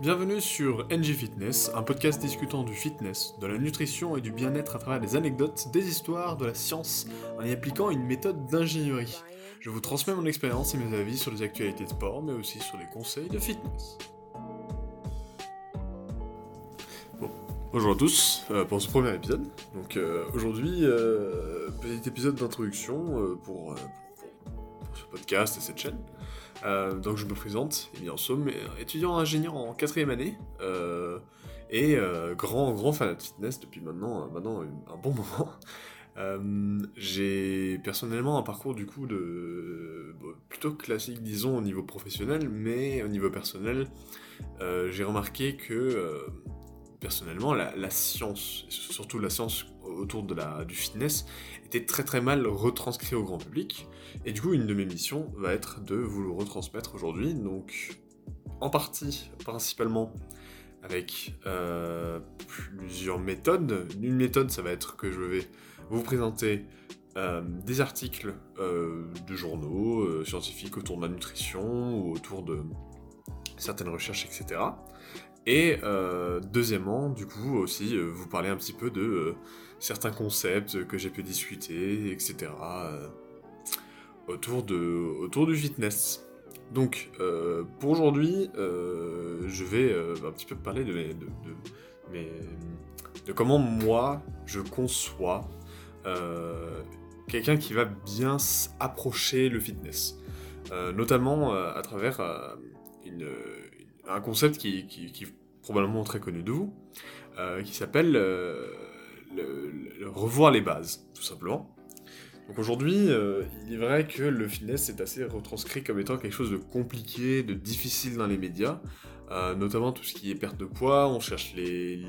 Bienvenue sur NG Fitness, un podcast discutant du fitness, de la nutrition et du bien-être à travers des anecdotes, des histoires, de la science, en y appliquant une méthode d'ingénierie. Je vous transmets mon expérience et mes avis sur les actualités de sport, mais aussi sur les conseils de fitness. Bon, bonjour à tous euh, pour ce premier épisode. Donc euh, aujourd'hui, euh, petit épisode d'introduction pour ce podcast et cette chaîne. Euh, donc je me présente, Emilien Somme, étudiant ingénieur en quatrième année euh, et euh, grand grand fan de fitness depuis maintenant, euh, maintenant un bon moment. Euh, j'ai personnellement un parcours du coup de plutôt classique disons au niveau professionnel, mais au niveau personnel, euh, j'ai remarqué que euh, personnellement la, la science, et surtout la science autour de la, du fitness, était très très mal retranscrit au grand public. Et du coup, une de mes missions va être de vous le retransmettre aujourd'hui. Donc, en partie, principalement, avec euh, plusieurs méthodes. Une méthode, ça va être que je vais vous présenter euh, des articles euh, de journaux scientifiques autour de la nutrition ou autour de certaines recherches, etc. Et deuxièmement, du coup, aussi, vous parler un petit peu de certains concepts que j'ai pu discuter, etc. euh, autour, de, autour du fitness. Donc, euh, pour aujourd'hui, euh, je vais un petit peu parler de, mes, de, comment moi, je conçois quelqu'un qui va bien approcher le fitness. Notamment à travers un concept qui, qui, qui est probablement très connu de vous, qui s'appelle revoir les bases, tout simplement. Donc aujourd'hui, euh, il est vrai que le fitness est assez retranscrit comme étant quelque chose de compliqué, de difficile dans les médias, euh, notamment tout ce qui est perte de poids, on cherche les-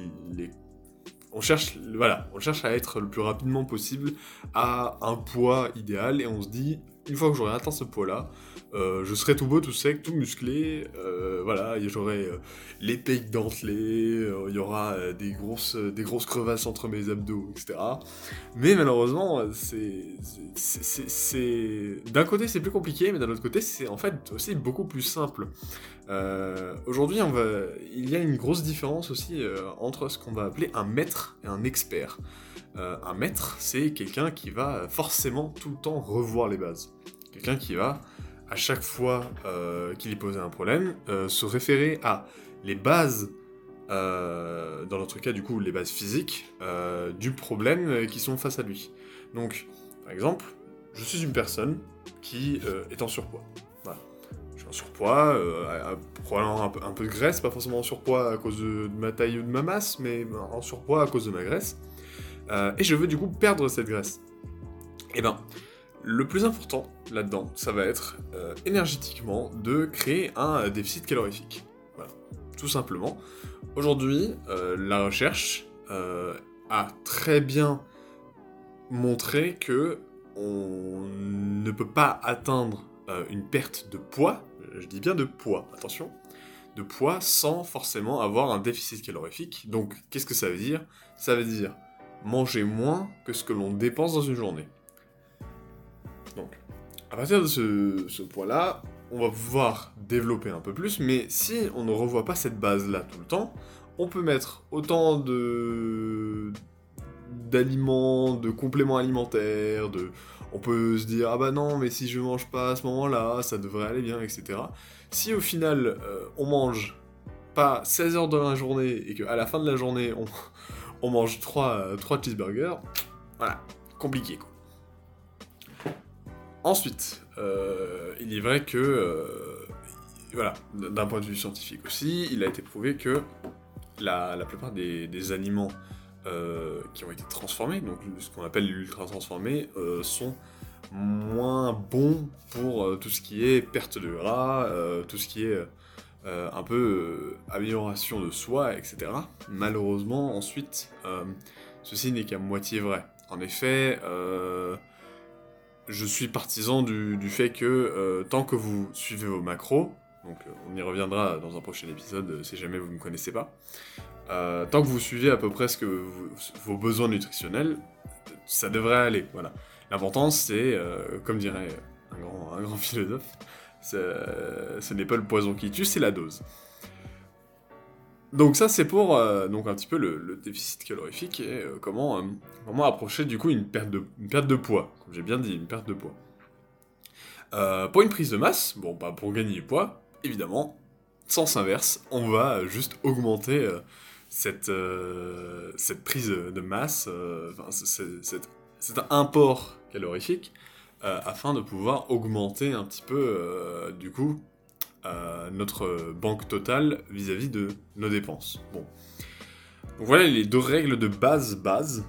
on cherche, voilà, on cherche à être le plus rapidement possible à un poids idéal et on se dit, une fois que j'aurai atteint ce poids-là, euh, je serai tout beau, tout sec, tout musclé, euh, voilà, j'aurai euh, les dentelés, euh, il y aura euh, des, grosses, des grosses crevasses entre mes abdos, etc. Mais malheureusement, c'est, d'un côté c'est plus compliqué, mais d'un autre côté c'est en fait aussi beaucoup plus simple. Aujourd'hui, il y a une grosse différence aussi entre ce qu'on va appeler un maître et un expert. Euh, un maître, c'est quelqu'un qui va forcément tout le temps revoir les bases. Quelqu'un qui va, à chaque fois euh, qu'il est posé un problème, euh, se référer à les bases, euh, dans notre cas du coup les bases physiques, euh, du problème euh, qui sont face à lui. Donc, par exemple, je suis une personne qui euh, est en surpoids. Je suis en surpoids, euh, à- probablement un peu, de graisse, pas forcément en surpoids à cause de ma taille ou de ma masse, mais en surpoids à cause de ma graisse. Euh, et je veux du coup perdre cette graisse. Et ben, le plus important là-dedans, ça va être euh, énergétiquement de créer un euh, déficit calorifique. Voilà, tout simplement. Aujourd'hui, la recherche a très bien montré que on ne peut pas atteindre une perte de poids, je dis bien de poids, attention, de poids sans forcément avoir un déficit calorifique. Donc, qu'est-ce que ça veut dire? Ça veut dire manger moins que ce que l'on dépense dans une journée. Donc, à partir de ce, point-là, on va pouvoir développer un peu plus, mais si on ne revoit pas cette base-là tout le temps, on peut mettre autant de d'aliments, de compléments alimentaires, de... On peut se dire, ah bah non, mais si je mange pas à ce moment-là, ça devrait aller bien, etc. Si au final, euh, on mange pas 16 heures dans la journée et qu'à la fin de la journée, on, on mange 3, cheeseburgers, voilà, compliqué quoi. Ensuite, euh, il est vrai que, euh, voilà, d'un point de vue scientifique aussi, il a été prouvé que la, plupart des, des aliments euh, qui ont été transformés, donc ce qu'on appelle l'ultra transformés, euh, sont moins bons pour euh, tout ce qui est perte de gras, euh, tout ce qui est euh, un peu euh, amélioration de soi, etc. Malheureusement, ensuite, euh, ceci n'est qu'à moitié vrai. En effet, je suis partisan du, fait que tant que vous suivez vos macros, donc on y reviendra dans un prochain épisode si jamais vous ne me connaissez pas, tant que vous suivez à peu près ce que vos besoins nutritionnels, ça devrait aller. Voilà. L'important, c'est, comme dirait un grand, un grand philosophe, ce n'est pas le poison qui tue, c'est la dose. donc ça c'est pour donc un petit peu le, déficit calorifique et comment, comment approcher du coup une perte de, perte de poids, comme j'ai bien dit, une perte de poids. pour une prise de masse, bon bah pour gagner du poids, évidemment, sens inverse, on va juste augmenter cette, cette prise de masse, enfin, cet import calorifique, afin de pouvoir augmenter un petit peu, du coup, notre banque totale vis-à-vis de nos dépenses. Bon. Voilà les deux règles de base base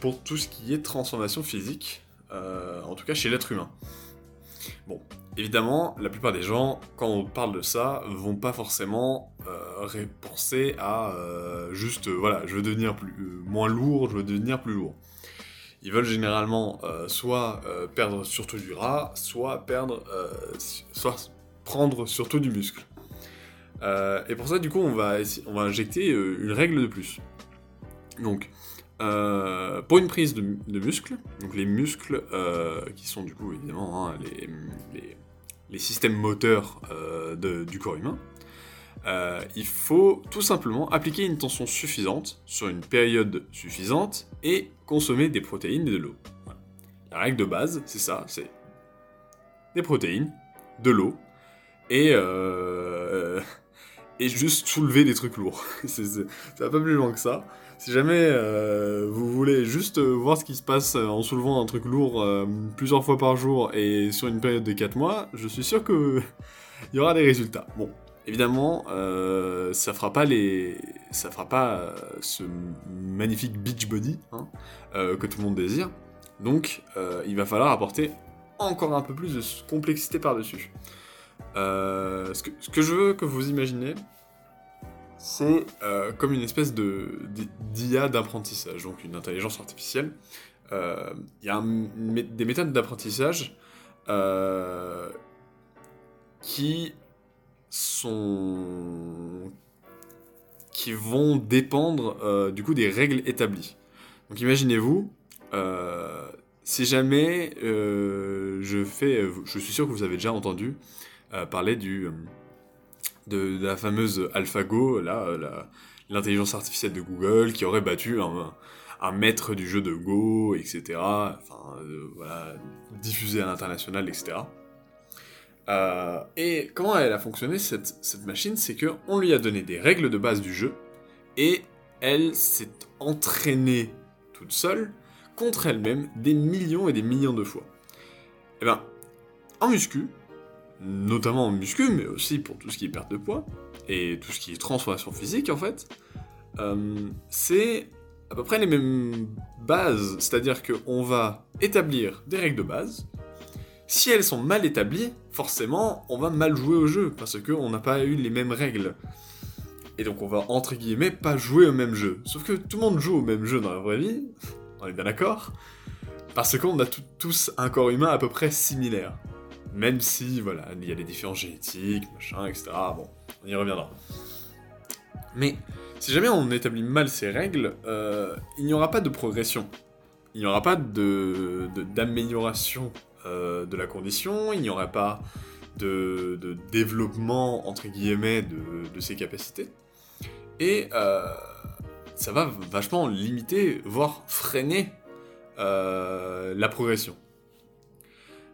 pour tout ce qui est transformation physique, en tout cas chez l'être humain. Bon, évidemment, la plupart des gens, quand on parle de ça, vont pas forcément euh, à euh, juste, euh, voilà, je veux devenir plus, euh, moins lourd, je veux devenir plus lourd. Ils veulent généralement soit perdre surtout du gras, soit perdre, soit prendre surtout du muscle. et pour ça, du coup, on va, on va injecter une règle de plus. Donc, euh, pour une prise de, muscles, donc les muscles euh, qui sont du coup évidemment hein, les, systèmes moteurs euh, du corps humain, il faut tout simplement appliquer une tension suffisante sur une période suffisante et consommer des protéines et de l'eau. La règle de base, c'est ça, c'est des protéines, de l'eau et et juste soulever des trucs lourds. ça va pas plus loin que ça. Si jamais euh, vous voulez juste euh, voir ce qui se passe euh, en soulevant un truc lourd plusieurs fois par jour et sur une période de 4 mois, je suis sûr que il y aura des résultats. Bon, évidemment, ça fera pas les, ça fera pas ce magnifique beach body hein, que tout le monde désire. Donc, il va falloir apporter encore un peu plus de complexité par-dessus. ce, que, je veux que vous imaginez, c'est euh, comme une espèce de d'IA d'apprentissage, donc une intelligence artificielle. Euh, il y a des méthodes d'apprentissage euh, qui sont qui vont dépendre du coup des règles établies. Donc imaginez-vous, si jamais je fais, je suis sûr que vous avez déjà entendu parler du de, la fameuse AlphaGo, là, euh, l'intelligence artificielle de Google, qui aurait battu un, maître du jeu de Go, etc. Enfin, euh, voilà, diffusé à l'international, etc. Euh, et comment elle a fonctionné cette, machine C'est que on lui a donné des règles de base du jeu et elle s'est entraînée toute seule contre elle-même des millions et des millions de fois. Eh ben, en muscu, notamment en muscu, mais aussi pour tout ce qui est perte de poids, et tout ce qui est transformation physique en fait, euh, c'est à peu près les mêmes bases, c'est-à-dire qu'on va établir des règles de base. Si elles sont mal établies, forcément, on va mal jouer au jeu, parce qu'on n'a pas eu les mêmes règles. Et donc on va, entre guillemets, pas jouer au même jeu. Sauf que tout le monde joue au même jeu dans la vraie vie, on est bien d'accord, parce qu'on a tous un corps humain à peu près similaire. Même si, voilà, il y a des différences génétiques, machin, etc. Bon, on y reviendra. Mais si jamais on établit mal ces règles, euh, il n'y aura pas de progression. Il n'y aura pas de, d'amélioration euh, de la condition, il n'y aura pas de, développement, entre guillemets, de, ses capacités. Et euh, ça va vachement limiter, voire freiner la progression.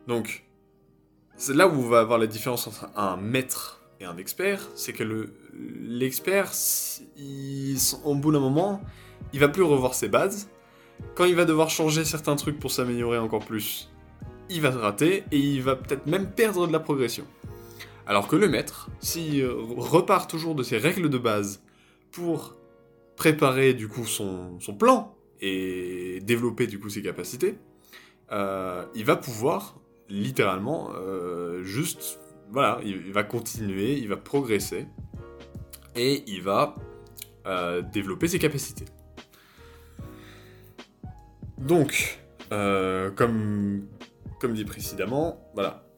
Donc, c'est là où on va avoir la différence entre un maître et un expert, c'est que l'expert, au bout d'un moment, il va plus revoir ses bases. Quand il va devoir changer certains trucs pour s'améliorer encore plus, il va se rater et il va peut-être même perdre de la progression. Alors que le maître, s'il repart toujours de ses règles de base pour préparer du coup son, plan et développer du coup ses capacités, euh, il va pouvoir littéralement, euh, juste, voilà, il, va continuer, il va progresser, et il va euh, développer ses capacités. Donc, comme, comme dit précédemment, voilà,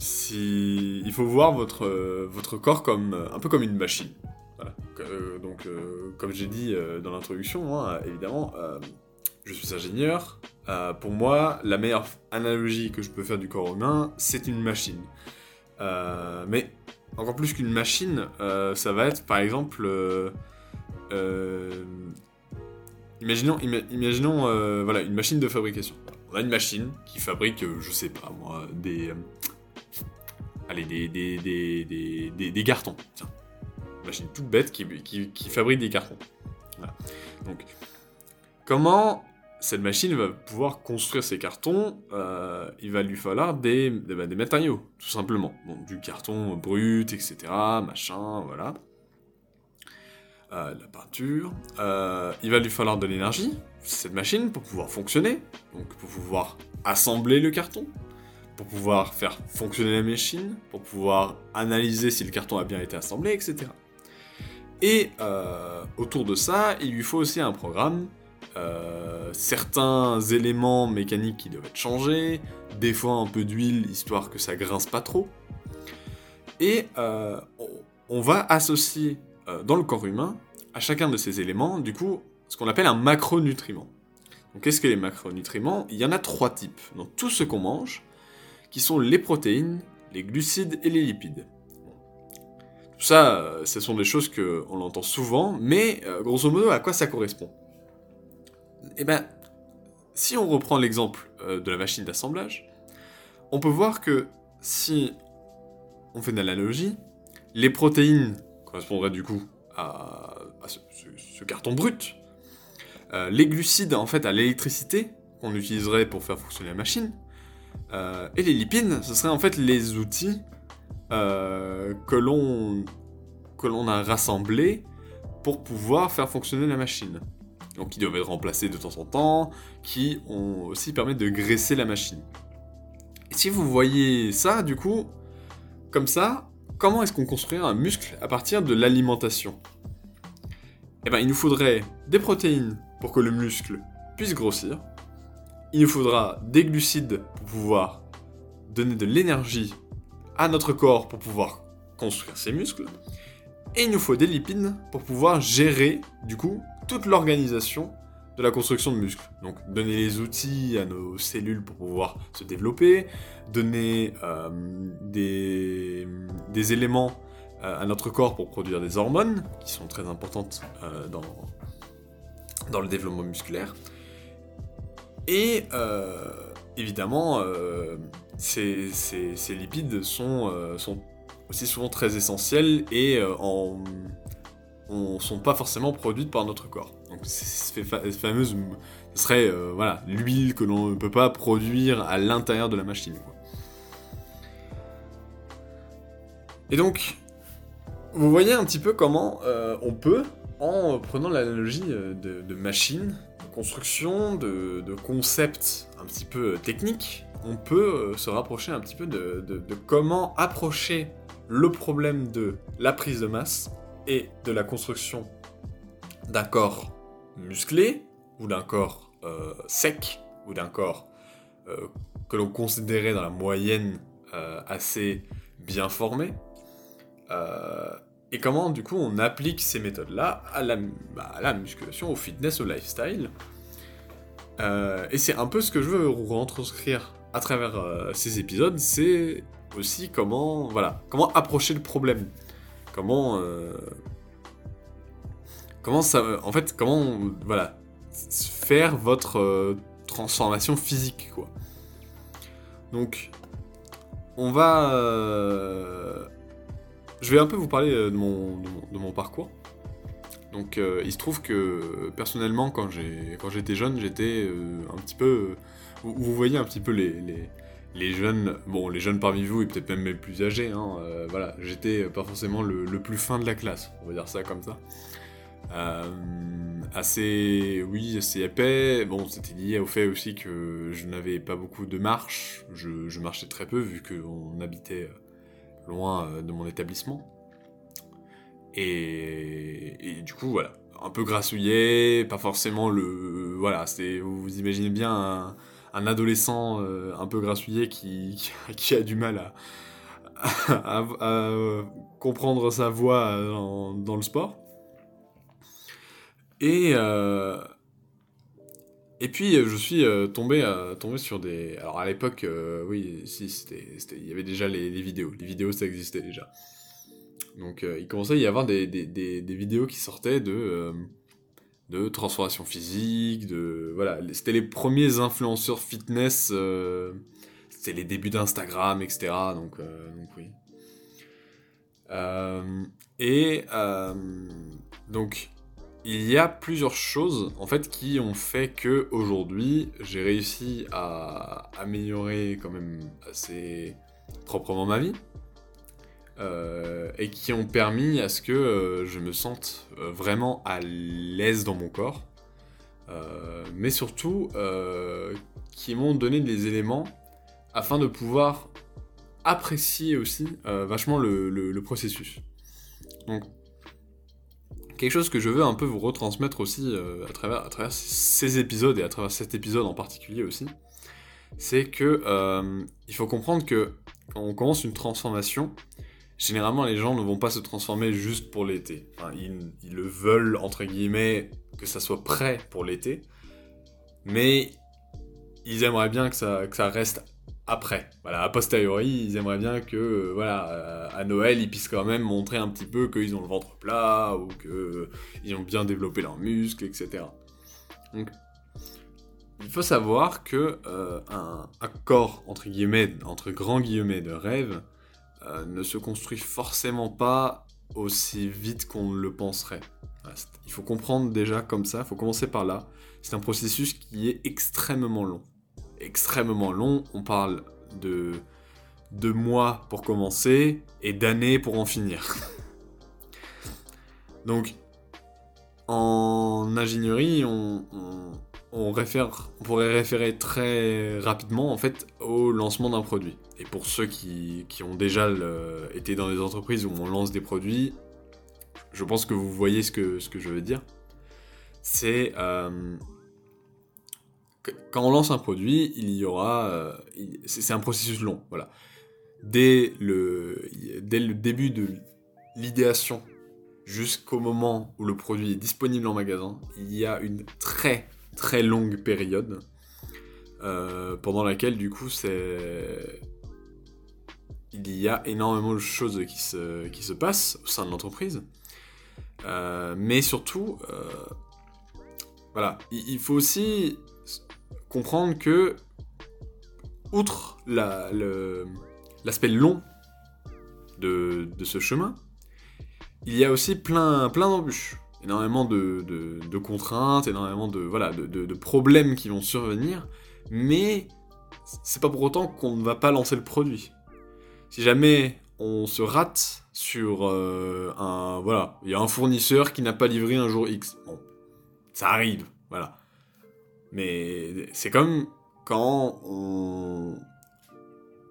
il faut voir votre, corps comme un peu comme une machine. Voilà. donc, comme j'ai dit dans l'introduction, hein, évidemment, je suis ingénieur. Euh, pour moi, la meilleure analogie que je peux faire du corps humain, c'est une machine. Euh, mais encore plus qu'une machine, ça va être par exemple imaginons, imaginons voilà, une machine de fabrication. On a une machine qui fabrique, je sais pas moi, des, allez, des, cartons. Une machine toute bête qui, fabrique des cartons. Donc, comment cette machine va pouvoir construire ces cartons euh, Il va lui falloir des, bah, matériaux, tout simplement. Du carton brut, etc., machin, voilà. Euh, la peinture. Euh, il va lui falloir de l'énergie, cette machine, pour pouvoir fonctionner, donc pour pouvoir assembler le carton, pour pouvoir faire fonctionner la machine, pour pouvoir analyser si le carton a bien été assemblé, etc. Et euh, autour de ça, il lui faut aussi un programme, euh, certains éléments mécaniques qui doivent être changés, des fois un peu d'huile histoire que ça grince pas trop. Et euh, on va associer dans le corps humain à chacun de ces éléments, du coup, ce qu'on appelle un macronutriment. Donc qu'est-ce que les macronutriments? Il y en a trois types. Dans tout ce qu'on mange, qui sont les protéines, les glucides et les lipides. Tout ça, euh, ce sont des choses qu'on entend souvent, mais euh, grosso modo, à quoi ça correspond? Eh ben, si on reprend l'exemple euh, de la machine d'assemblage, on peut voir que si on fait une analogie, les protéines correspondraient du coup à, ce, carton brut, les glucides en fait à l'électricité qu'on utiliserait pour faire fonctionner la machine, euh, et les lipides, ce seraient en fait les outils euh, que l'on a rassemblés pour pouvoir faire fonctionner la machine. Donc qui doivent être remplacés de temps en temps, qui ont aussi permis de graisser la machine. Si vous voyez ça, du coup, comme ça, comment est-ce qu'on construit un muscle à partir de l'alimentation? Eh bien, il nous faudrait des protéines pour que le muscle puisse grossir, il nous faudra des glucides pour pouvoir donner de l'énergie à notre corps pour pouvoir construire ses muscles. Et il nous faut des lipides pour pouvoir gérer, du coup, toute l'organisation de la construction de muscles. Donc donner les outils à nos cellules pour pouvoir se développer, donner euh, des, éléments euh, à notre corps pour produire des hormones, qui sont très importantes euh, dans, dans le développement musculaire, et euh, évidemment, euh, ces, lipides sont, euh, sont, aussi souvent très essentiels et ne sont pas forcément produits par notre corps. Donc cette fameuse, ce serait voilà l'huile que l'on ne peut pas produire à l'intérieur de la machine. Et donc, vous voyez un petit peu comment on peut, en prenant l'analogie de, de machine, construction, de, concepts un petit peu techniques, on peut euh, se rapprocher un petit peu de, comment approcher le problème de la prise de masse et de la construction d'un corps musclé ou d'un corps euh, sec ou d'un corps euh, que l'on considérait dans la moyenne assez bien formé et comment, du coup, on applique ces méthodes-là à, la, bah, musculation, au fitness, au lifestyle? Euh, et c'est un peu ce que je veux retranscrire à travers euh, ces épisodes, c'est aussi comment, voilà, comment approcher le problème. Comment, euh, comment ça, en fait, comment, voilà, faire votre transformation physique, quoi. Donc, on va je vais un peu vous parler euh, de mon, parcours. Donc euh, il se trouve que personnellement quand j'étais jeune j'étais euh, un petit peu... Vous, voyez un petit peu les, les, jeunes, bon les jeunes parmi vous et peut-être même les plus âgés, hein, voilà, j'étais pas forcément le, plus fin de la classe, on va dire ça comme ça. assez, oui, assez épais. Bon, c'était lié au fait aussi que je n'avais pas beaucoup de marche. Je marchais très peu vu qu'on habitait loin euh, de mon établissement. Et, du coup, voilà, un peu grassouillé, pas forcément le... Voilà, c'est, vous imaginez bien un, adolescent euh, un peu grassouillé qui, qui, a du mal à, comprendre sa voix dans, le sport. Et, euh, et puis euh, je suis euh, tombé, euh, tombé sur des. Alors à l'époque, oui, si, il y avait déjà les, vidéos. Les vidéos, ça existait déjà. Donc il commençait à y avoir des, vidéos qui sortaient de, de transformation physique, de... Voilà, c'était les premiers influenceurs fitness, c'était les débuts d'Instagram, etc. Donc, donc oui. et donc il y a plusieurs choses en fait qui ont fait que aujourd'hui j'ai réussi à améliorer quand même assez proprement ma vie euh, et qui ont permis à ce que euh, je me sente euh, vraiment à l'aise dans mon corps mais surtout qui m'ont donné des éléments afin de pouvoir apprécier aussi vachement le, processus quelque chose que je veux un peu vous retransmettre aussi euh, à, travers, ces épisodes et à travers cet épisode en particulier aussi, c'est que euh, il faut comprendre que quand on commence une transformation, généralement les gens ne vont pas se transformer juste pour l'été. ils, le veulent entre guillemets que ça soit prêt pour l'été, mais ils aimeraient bien que ça reste après. Voilà, a posteriori, ils aimeraient bien que, euh, voilà, euh, à Noël, ils puissent quand même montrer un petit peu qu'ils ont le ventre plat ou qu'ils ont bien développé leurs muscles, etc. Donc, il faut savoir que euh, un, corps entre guillemets, entre grands guillemets de rêve, ne se construit forcément pas aussi vite qu'on le penserait. Il faut comprendre déjà comme ça, il faut commencer par là. C'est un processus qui est extrêmement long extrêmement long. On parle de, de mois pour commencer et d'années pour en finir. Donc, en ingénierie, on, on, pourrait référer très rapidement en fait au lancement d'un produit. Et pour ceux qui, qui ont déjà été dans des entreprises où on lance des produits, je pense que vous voyez ce que, ce que je veux dire. C'est euh, quand on lance un produit, il y aura, euh, c'est un processus long, voilà. Dès le, dès le début de l'idéation jusqu'au moment où le produit est disponible en magasin, il y a une très très longue période euh, pendant laquelle du coup c'est il y a énormément de choses qui se, qui se passent au sein de l'entreprise, euh, mais surtout voilà, il faut aussi comprendre que, outre l'aspect long de, ce chemin, il y a aussi plein, plein d'embûches, énormément de, contraintes, énormément de, voilà, de, problèmes qui vont survenir, mais c'est pas pour autant qu'on ne va pas lancer le produit. Si jamais on se rate sur euh, un voilà, il y a un fournisseur qui n'a pas livré un jour X. Bon, ça arrive, voilà. Mais c'est comme quand on,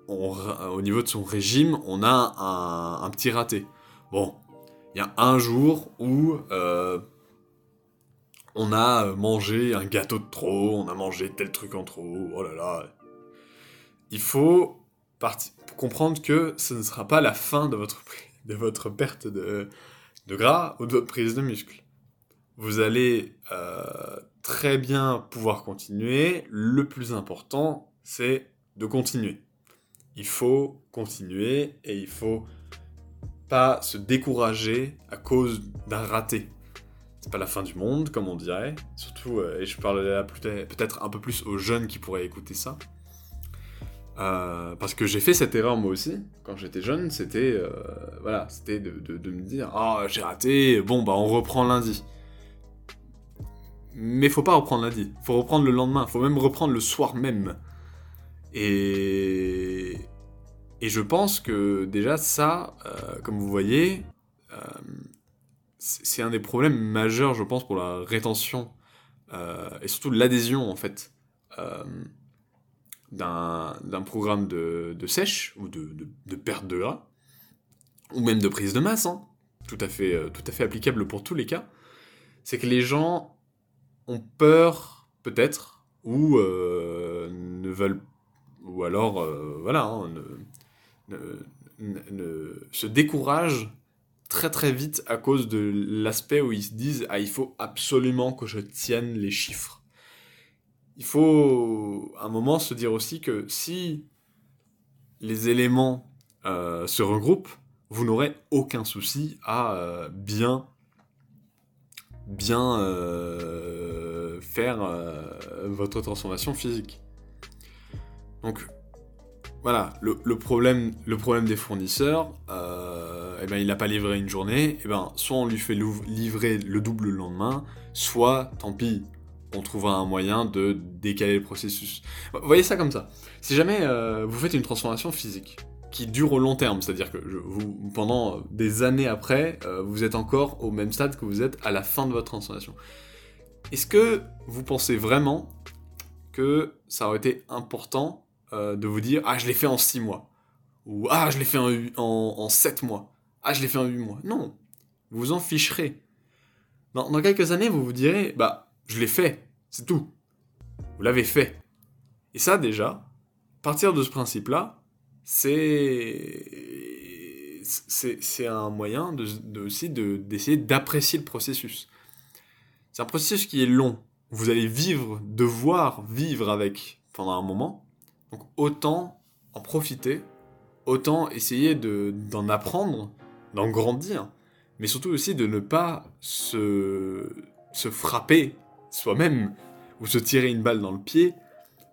au niveau de son régime, on a un, petit raté. Bon, il y a un jour où euh, on a mangé un gâteau de trop, on a mangé tel truc en trop, oh là là. Il faut comprendre que ce ne sera pas la fin de votre, de votre perte de, de gras ou de votre prise de muscle. Vous allez euh, très bien pouvoir continuer. Le plus important, c'est de continuer. Il faut continuer et il faut pas se décourager à cause d'un raté. C'est pas la fin du monde, comme on dirait. Surtout, euh, et je parlerai peut-être un peu plus aux jeunes qui pourraient écouter ça. Euh, parce que j'ai fait cette erreur moi aussi quand j'étais jeune, c'était voilà, de, me dire ah j'ai raté, bon bah on reprend lundi. Mais faut pas reprendre lundi. Faut reprendre le lendemain. Faut même reprendre le soir même. Et. Et je pense que déjà ça, euh, comme vous voyez, euh, c'est un des problèmes majeurs, je pense, pour la rétention euh, et surtout l'adhésion en fait d'un programme de, sèche ou de, de, perte de gras ou même de prise de masse, hein. tout à fait, tout à fait applicable pour tous les cas. C'est que les gens ont peur, peut-être, ou euh, ne veulent, ou alors, euh, voilà, hein, ne, se découragent très très vite à cause de l'aspect où ils se disent ah il faut absolument que je tienne les chiffres. Il faut à un moment se dire aussi que si les éléments euh, se regroupent, vous n'aurez aucun souci à bien bien faire votre transformation physique. Donc voilà, le, problème, le problème des fournisseurs, euh, eh ben, il n'a pas livré une journée, eh ben, soit on lui fait livrer le double le lendemain, soit, tant pis, on trouvera un moyen de décaler le processus. Voyez ça comme ça. Si jamais euh, vous faites une transformation physique qui dure au long terme, c'est-à-dire que vous, pendant des années après, euh, vous êtes encore au même stade que vous êtes à la fin de votre transformation. Est-ce que vous pensez vraiment que ça aurait été important euh, de vous dire Ah, je l'ai fait en 6 mois? Ou Ah, je l'ai fait en, en, 7 mois. Ah, je l'ai fait en 8 mois. Non. Vous vous en ficherez. Dans, quelques années, vous vous direz Bah, je l'ai fait. C'est tout. Vous l'avez fait. Et ça, déjà, partir de ce principe-là, c'est. C'est un moyen de, de aussi d'essayer d'apprécier le processus. C'est un processus qui est long. Vous allez vivre, devoir vivre avec pendant un moment. Donc autant en profiter, autant essayer d'en apprendre, d'en grandir, mais surtout aussi de ne pas se, se frapper soi-même ou se tirer une balle dans le pied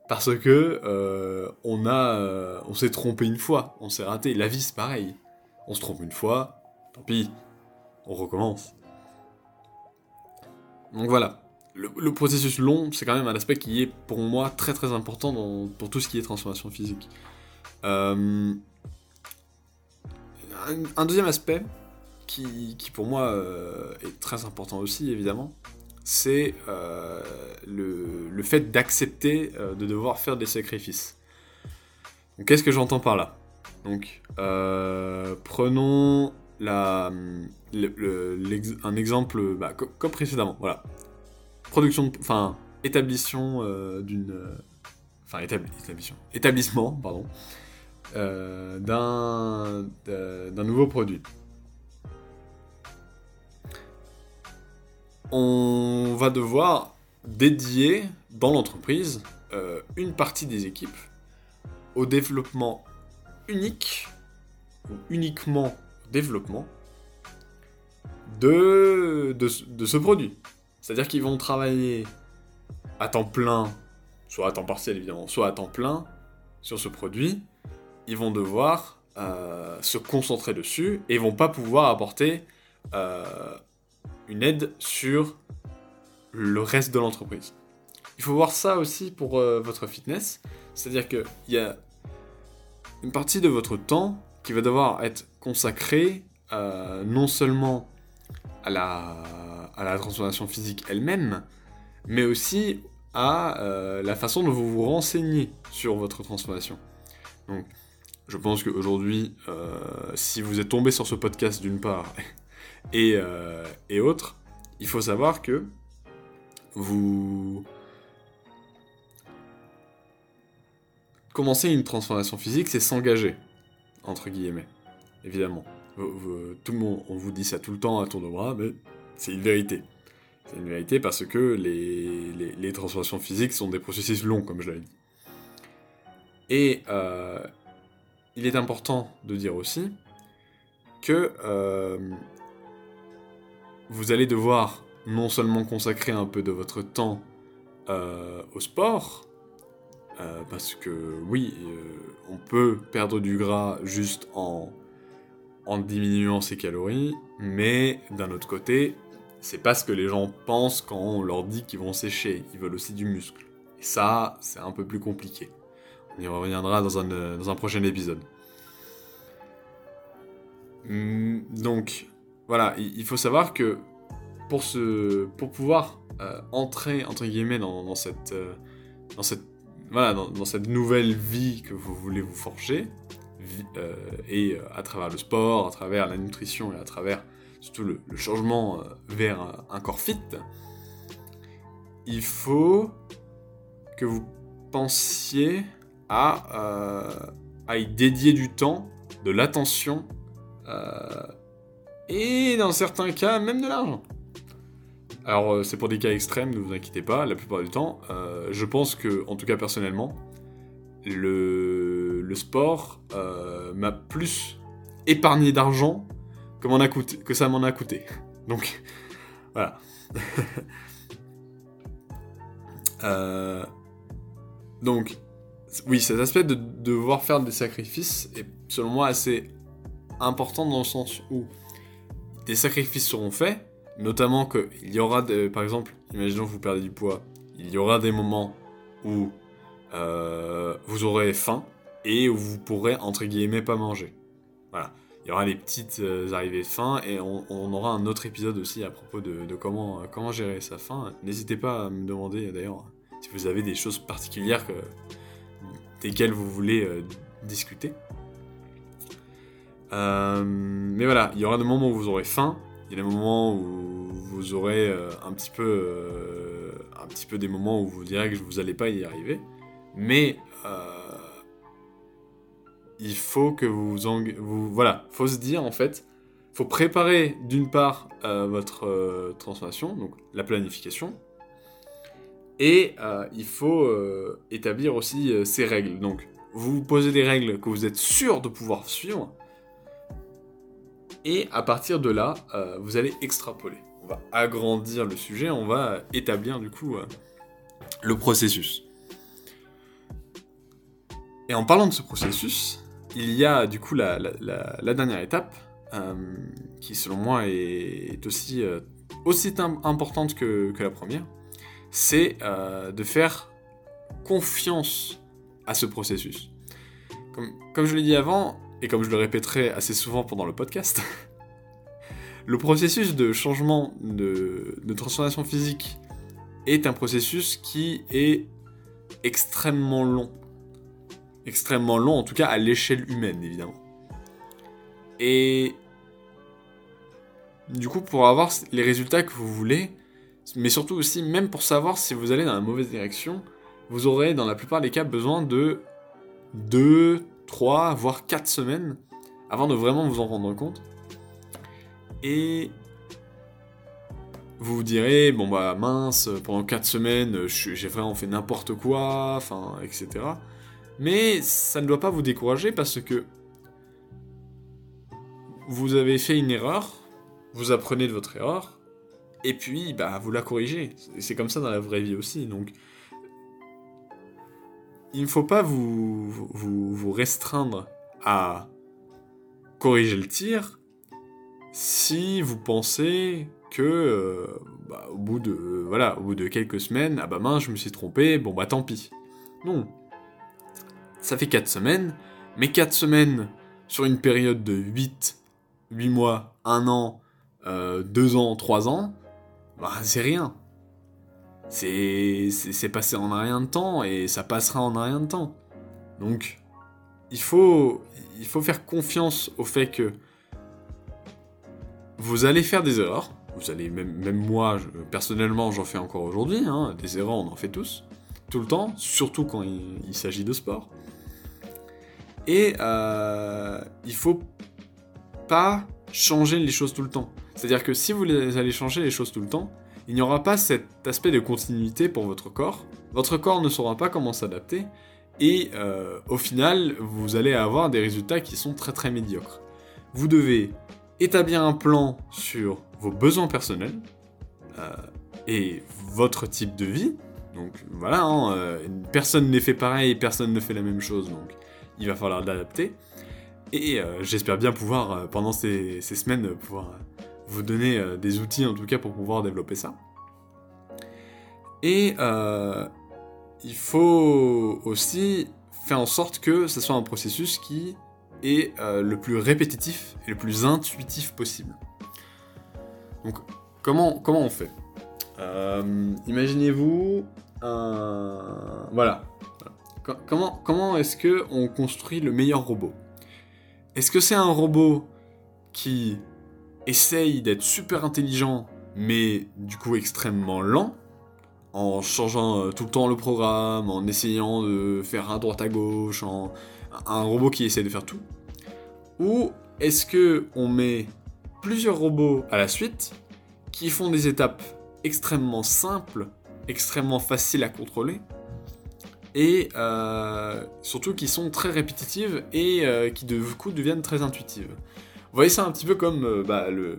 parce que euh, on a euh, on s'est trompé une fois, on s'est raté. La vie c'est pareil. On se trompe une fois, tant pis, on recommence. Donc voilà le, processus long, c'est quand même un aspect qui est pour moi très très important pour tout ce qui est transformation physique. Euh, un, deuxième aspect qui, pour moi euh, est très important aussi évidemment, c'est euh, le, fait d'accepter de devoir faire des sacrifices. Qu'est-ce que j'entends par là? Donc, prenons un exemple bah, comme précédemment. Voilà, production, enfin, établissement euh, d'une, euh, enfin, établissement, pardon, euh, d'un, d'un nouveau produit. On va devoir dédier dans l'entreprise une partie des équipes au développement unique ou uniquement développement de, de ce produit. C'est-à-dire qu'ils vont travailler à temps plein, soit à temps partiel évidemment, soit à temps plein sur ce produit. Ils vont devoir euh, se concentrer dessus et vont pas pouvoir apporter euh, une aide sur le reste de l'entreprise. Il faut voir ça aussi pour euh, votre fitness, c'est-à-dire qu'il y a une partie de votre temps qui va devoir être consacrée non seulement à la transformation physique elle-même, mais aussi à euh, la façon dont vous vous renseignez sur votre transformation. Donc, je pense qu'aujourd'hui, euh, si vous êtes tombé sur ce podcast d'une part et, euh, et autre, il faut savoir que vous commencer une transformation physique, c'est s'engager, entre guillemets, évidemment. tout le monde, on vous dit ça tout le temps à tour de bras, mais c'est une vérité. C'est une vérité parce que les, transformations physiques sont des processus longs, comme je l'avais dit. Et euh, il est important de dire aussi que euh, vous allez devoir non seulement consacrer un peu de votre temps euh, au sport, parce que oui, on peut perdre du gras juste en, en diminuant ses calories, mais d'un autre côté, c'est pas ce que les gens pensent quand on leur dit qu'ils vont sécher, ils veulent aussi du muscle. Et ça, c'est un peu plus compliqué. On y reviendra dans un, prochain épisode. Hmm, donc, voilà, il faut savoir que pour, pour pouvoir euh, entrer, entre guillemets, dans, cette, euh, dans, cette, voilà, dans, cette nouvelle vie que vous voulez vous forger, euh, et à travers le sport, à travers la nutrition et à travers surtout le, changement euh, vers un corps fit, il faut que vous pensiez à, euh, y dédier du temps, de l'attention, euh, et dans certains cas, même de l'argent. Alors, c'est pour des cas extrêmes, ne vous inquiétez pas, la plupart du temps. je pense que, en tout cas personnellement, le, le sport m'a plus épargné d'argent que ça m'en a coûté. Donc, voilà. Euh, donc, oui, cet aspect de devoir faire des sacrifices est selon moi assez important dans le sens où des sacrifices seront faits, notamment qu'il y aura, par exemple, imaginons que vous perdez du poids, il y aura des moments où euh, vous aurez faim et où vous pourrez, entre guillemets, pas manger. Voilà. Il y aura les petites euh, arrivées de faim et on, aura un autre épisode aussi à propos de, comment, comment gérer sa faim. N'hésitez pas à me demander d'ailleurs si vous avez des choses particulières que, desquelles vous voulez euh, discuter. mais voilà, il y aura des moments où vous aurez faim, il y a des moments où vous aurez un petit peu un petit peu des moments où vous direz que vous n'allez pas y arriver. Mais euh, il faut que vous, vous, Voilà, faut se dire en fait, faut préparer d'une part euh, votre euh, transformation, donc la planification, et il faut établir aussi ces règles. Donc, vous posez des règles que vous êtes sûr de pouvoir suivre, et à partir de là, vous allez extrapoler. On va agrandir le sujet, on va établir du coup le processus. Et en parlant de ce processus, il y a du coup la, dernière étape, euh, qui selon moi est, aussi, euh, importante que, la première, c'est euh, de faire confiance à ce processus. Comme, je l'ai dit avant, et comme je le répéterai assez souvent pendant le podcast, le processus de changement de transformation physique est un processus qui est extrêmement long extrêmement long, en tout cas à l'échelle humaine, évidemment. Et du coup, pour avoir les résultats que vous voulez, mais surtout aussi, même pour savoir si vous allez dans la mauvaise direction, vous aurez dans la plupart des cas besoin de 2, 3, voire 4 semaines avant de vraiment vous en rendre compte. Et vous vous direz, bon bah mince, pendant 4 semaines, j'ai vraiment fait n'importe quoi, enfin, etc. Mais ça ne doit pas vous décourager parce que vous avez fait une erreur, vous apprenez de votre erreur, et puis bah, vous la corrigez. C'est comme ça dans la vraie vie aussi. Donc, il ne faut pas vous, restreindre à corriger le tir si vous pensez que euh, bah, au bout de au bout de quelques semaines ah bah mince je me suis trompé bon bah tant pis non ça fait 4 semaines, mais 4 semaines sur une période de 8, 8 mois, 1 an, 2 euh, ans, 3 ans, bah, c'est rien. C'est passé en un rien de temps et ça passera en un rien de temps. Donc, il faut, il faut faire confiance au fait que vous allez faire des erreurs. Vous allez, même, moi, personnellement, j'en fais encore aujourd'hui. Hein, des erreurs, on en fait tous. Tout le temps, surtout quand il s'agit de sport. Et euh, il faut pas changer les choses tout le temps. C'est-à-dire que si vous allez changer les choses tout le temps, il n'y aura pas cet aspect de continuité pour votre corps. Votre corps ne saura pas comment s'adapter. Et euh, au final, vous allez avoir des résultats qui sont très très médiocres. Vous devez établir un plan sur vos besoins personnels euh, et votre type de vie. Donc voilà, hein, euh, personne n'est fait pareil, personne ne fait la même chose. Donc il va falloir l'adapter. Et euh, j'espère bien pouvoir, euh, pendant ces, semaines, pouvoir euh, vous donner des outils en tout cas pour pouvoir développer ça. Et il faut aussi faire en sorte que ce soit un processus qui est le plus répétitif et le plus intuitif possible. Donc comment, comment on fait? Imaginez-vous un... Voilà, comment, est-ce que on construit le meilleur robot? Est-ce que c'est un robot qui essaye d'être super intelligent, mais du coup extrêmement lent, en changeant euh, tout le temps le programme, en essayant de faire un droite à gauche, un robot qui essaie de faire tout? Ou est-ce que on met plusieurs robots à la suite qui font des étapes extrêmement simples, extrêmement faciles à contrôler et euh, surtout qui sont très répétitives et euh, qui de coup deviennent très intuitives. Vous voyez ça un petit peu comme euh, bah, le,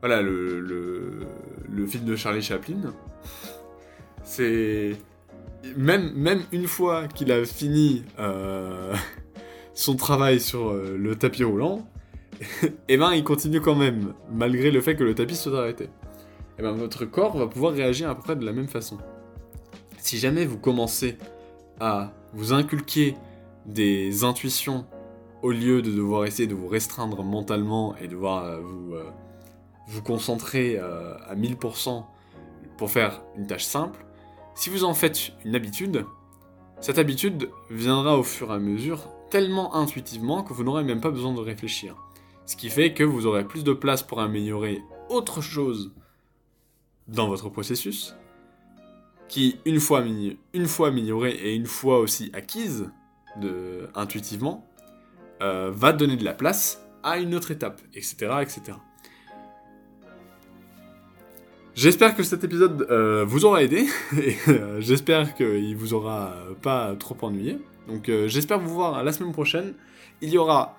voilà le, film de Charlie Chaplin. C'est même même une fois qu'il a fini son travail sur le tapis roulant, et eh ben il continue quand même malgré le fait que le tapis soit arrêté. Et eh ben votre corps va pouvoir réagir à peu près de la même façon si jamais vous commencez à vous inculquer des intuitions au lieu de devoir essayer de vous restreindre mentalement et de devoir euh, vous, euh, vous concentrer euh, à 1000% pour faire une tâche simple, si vous en faites une habitude, cette habitude viendra au fur et à mesure tellement intuitivement que vous n'aurez même pas besoin de réfléchir. Ce qui fait que vous aurez plus de place pour améliorer autre chose dans votre processus, qui, une fois, une fois améliorée et une fois aussi acquise intuitivement, euh, va donner de la place à une autre étape, etc. etc. J'espère que cet épisode euh, vous aura aidé, et euh, j'espère qu'il vous aura pas trop ennuyé. Donc j'espère vous voir la semaine prochaine. Il y aura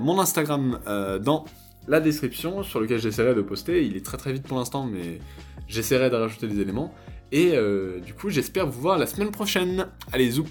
mon Instagram dans la description sur lequel j'essaierai de poster. Il est très très vite pour l'instant, mais j'essaierai de rajouter des éléments. Et euh, du coup, j'espère vous voir la semaine prochaine. Allez, zou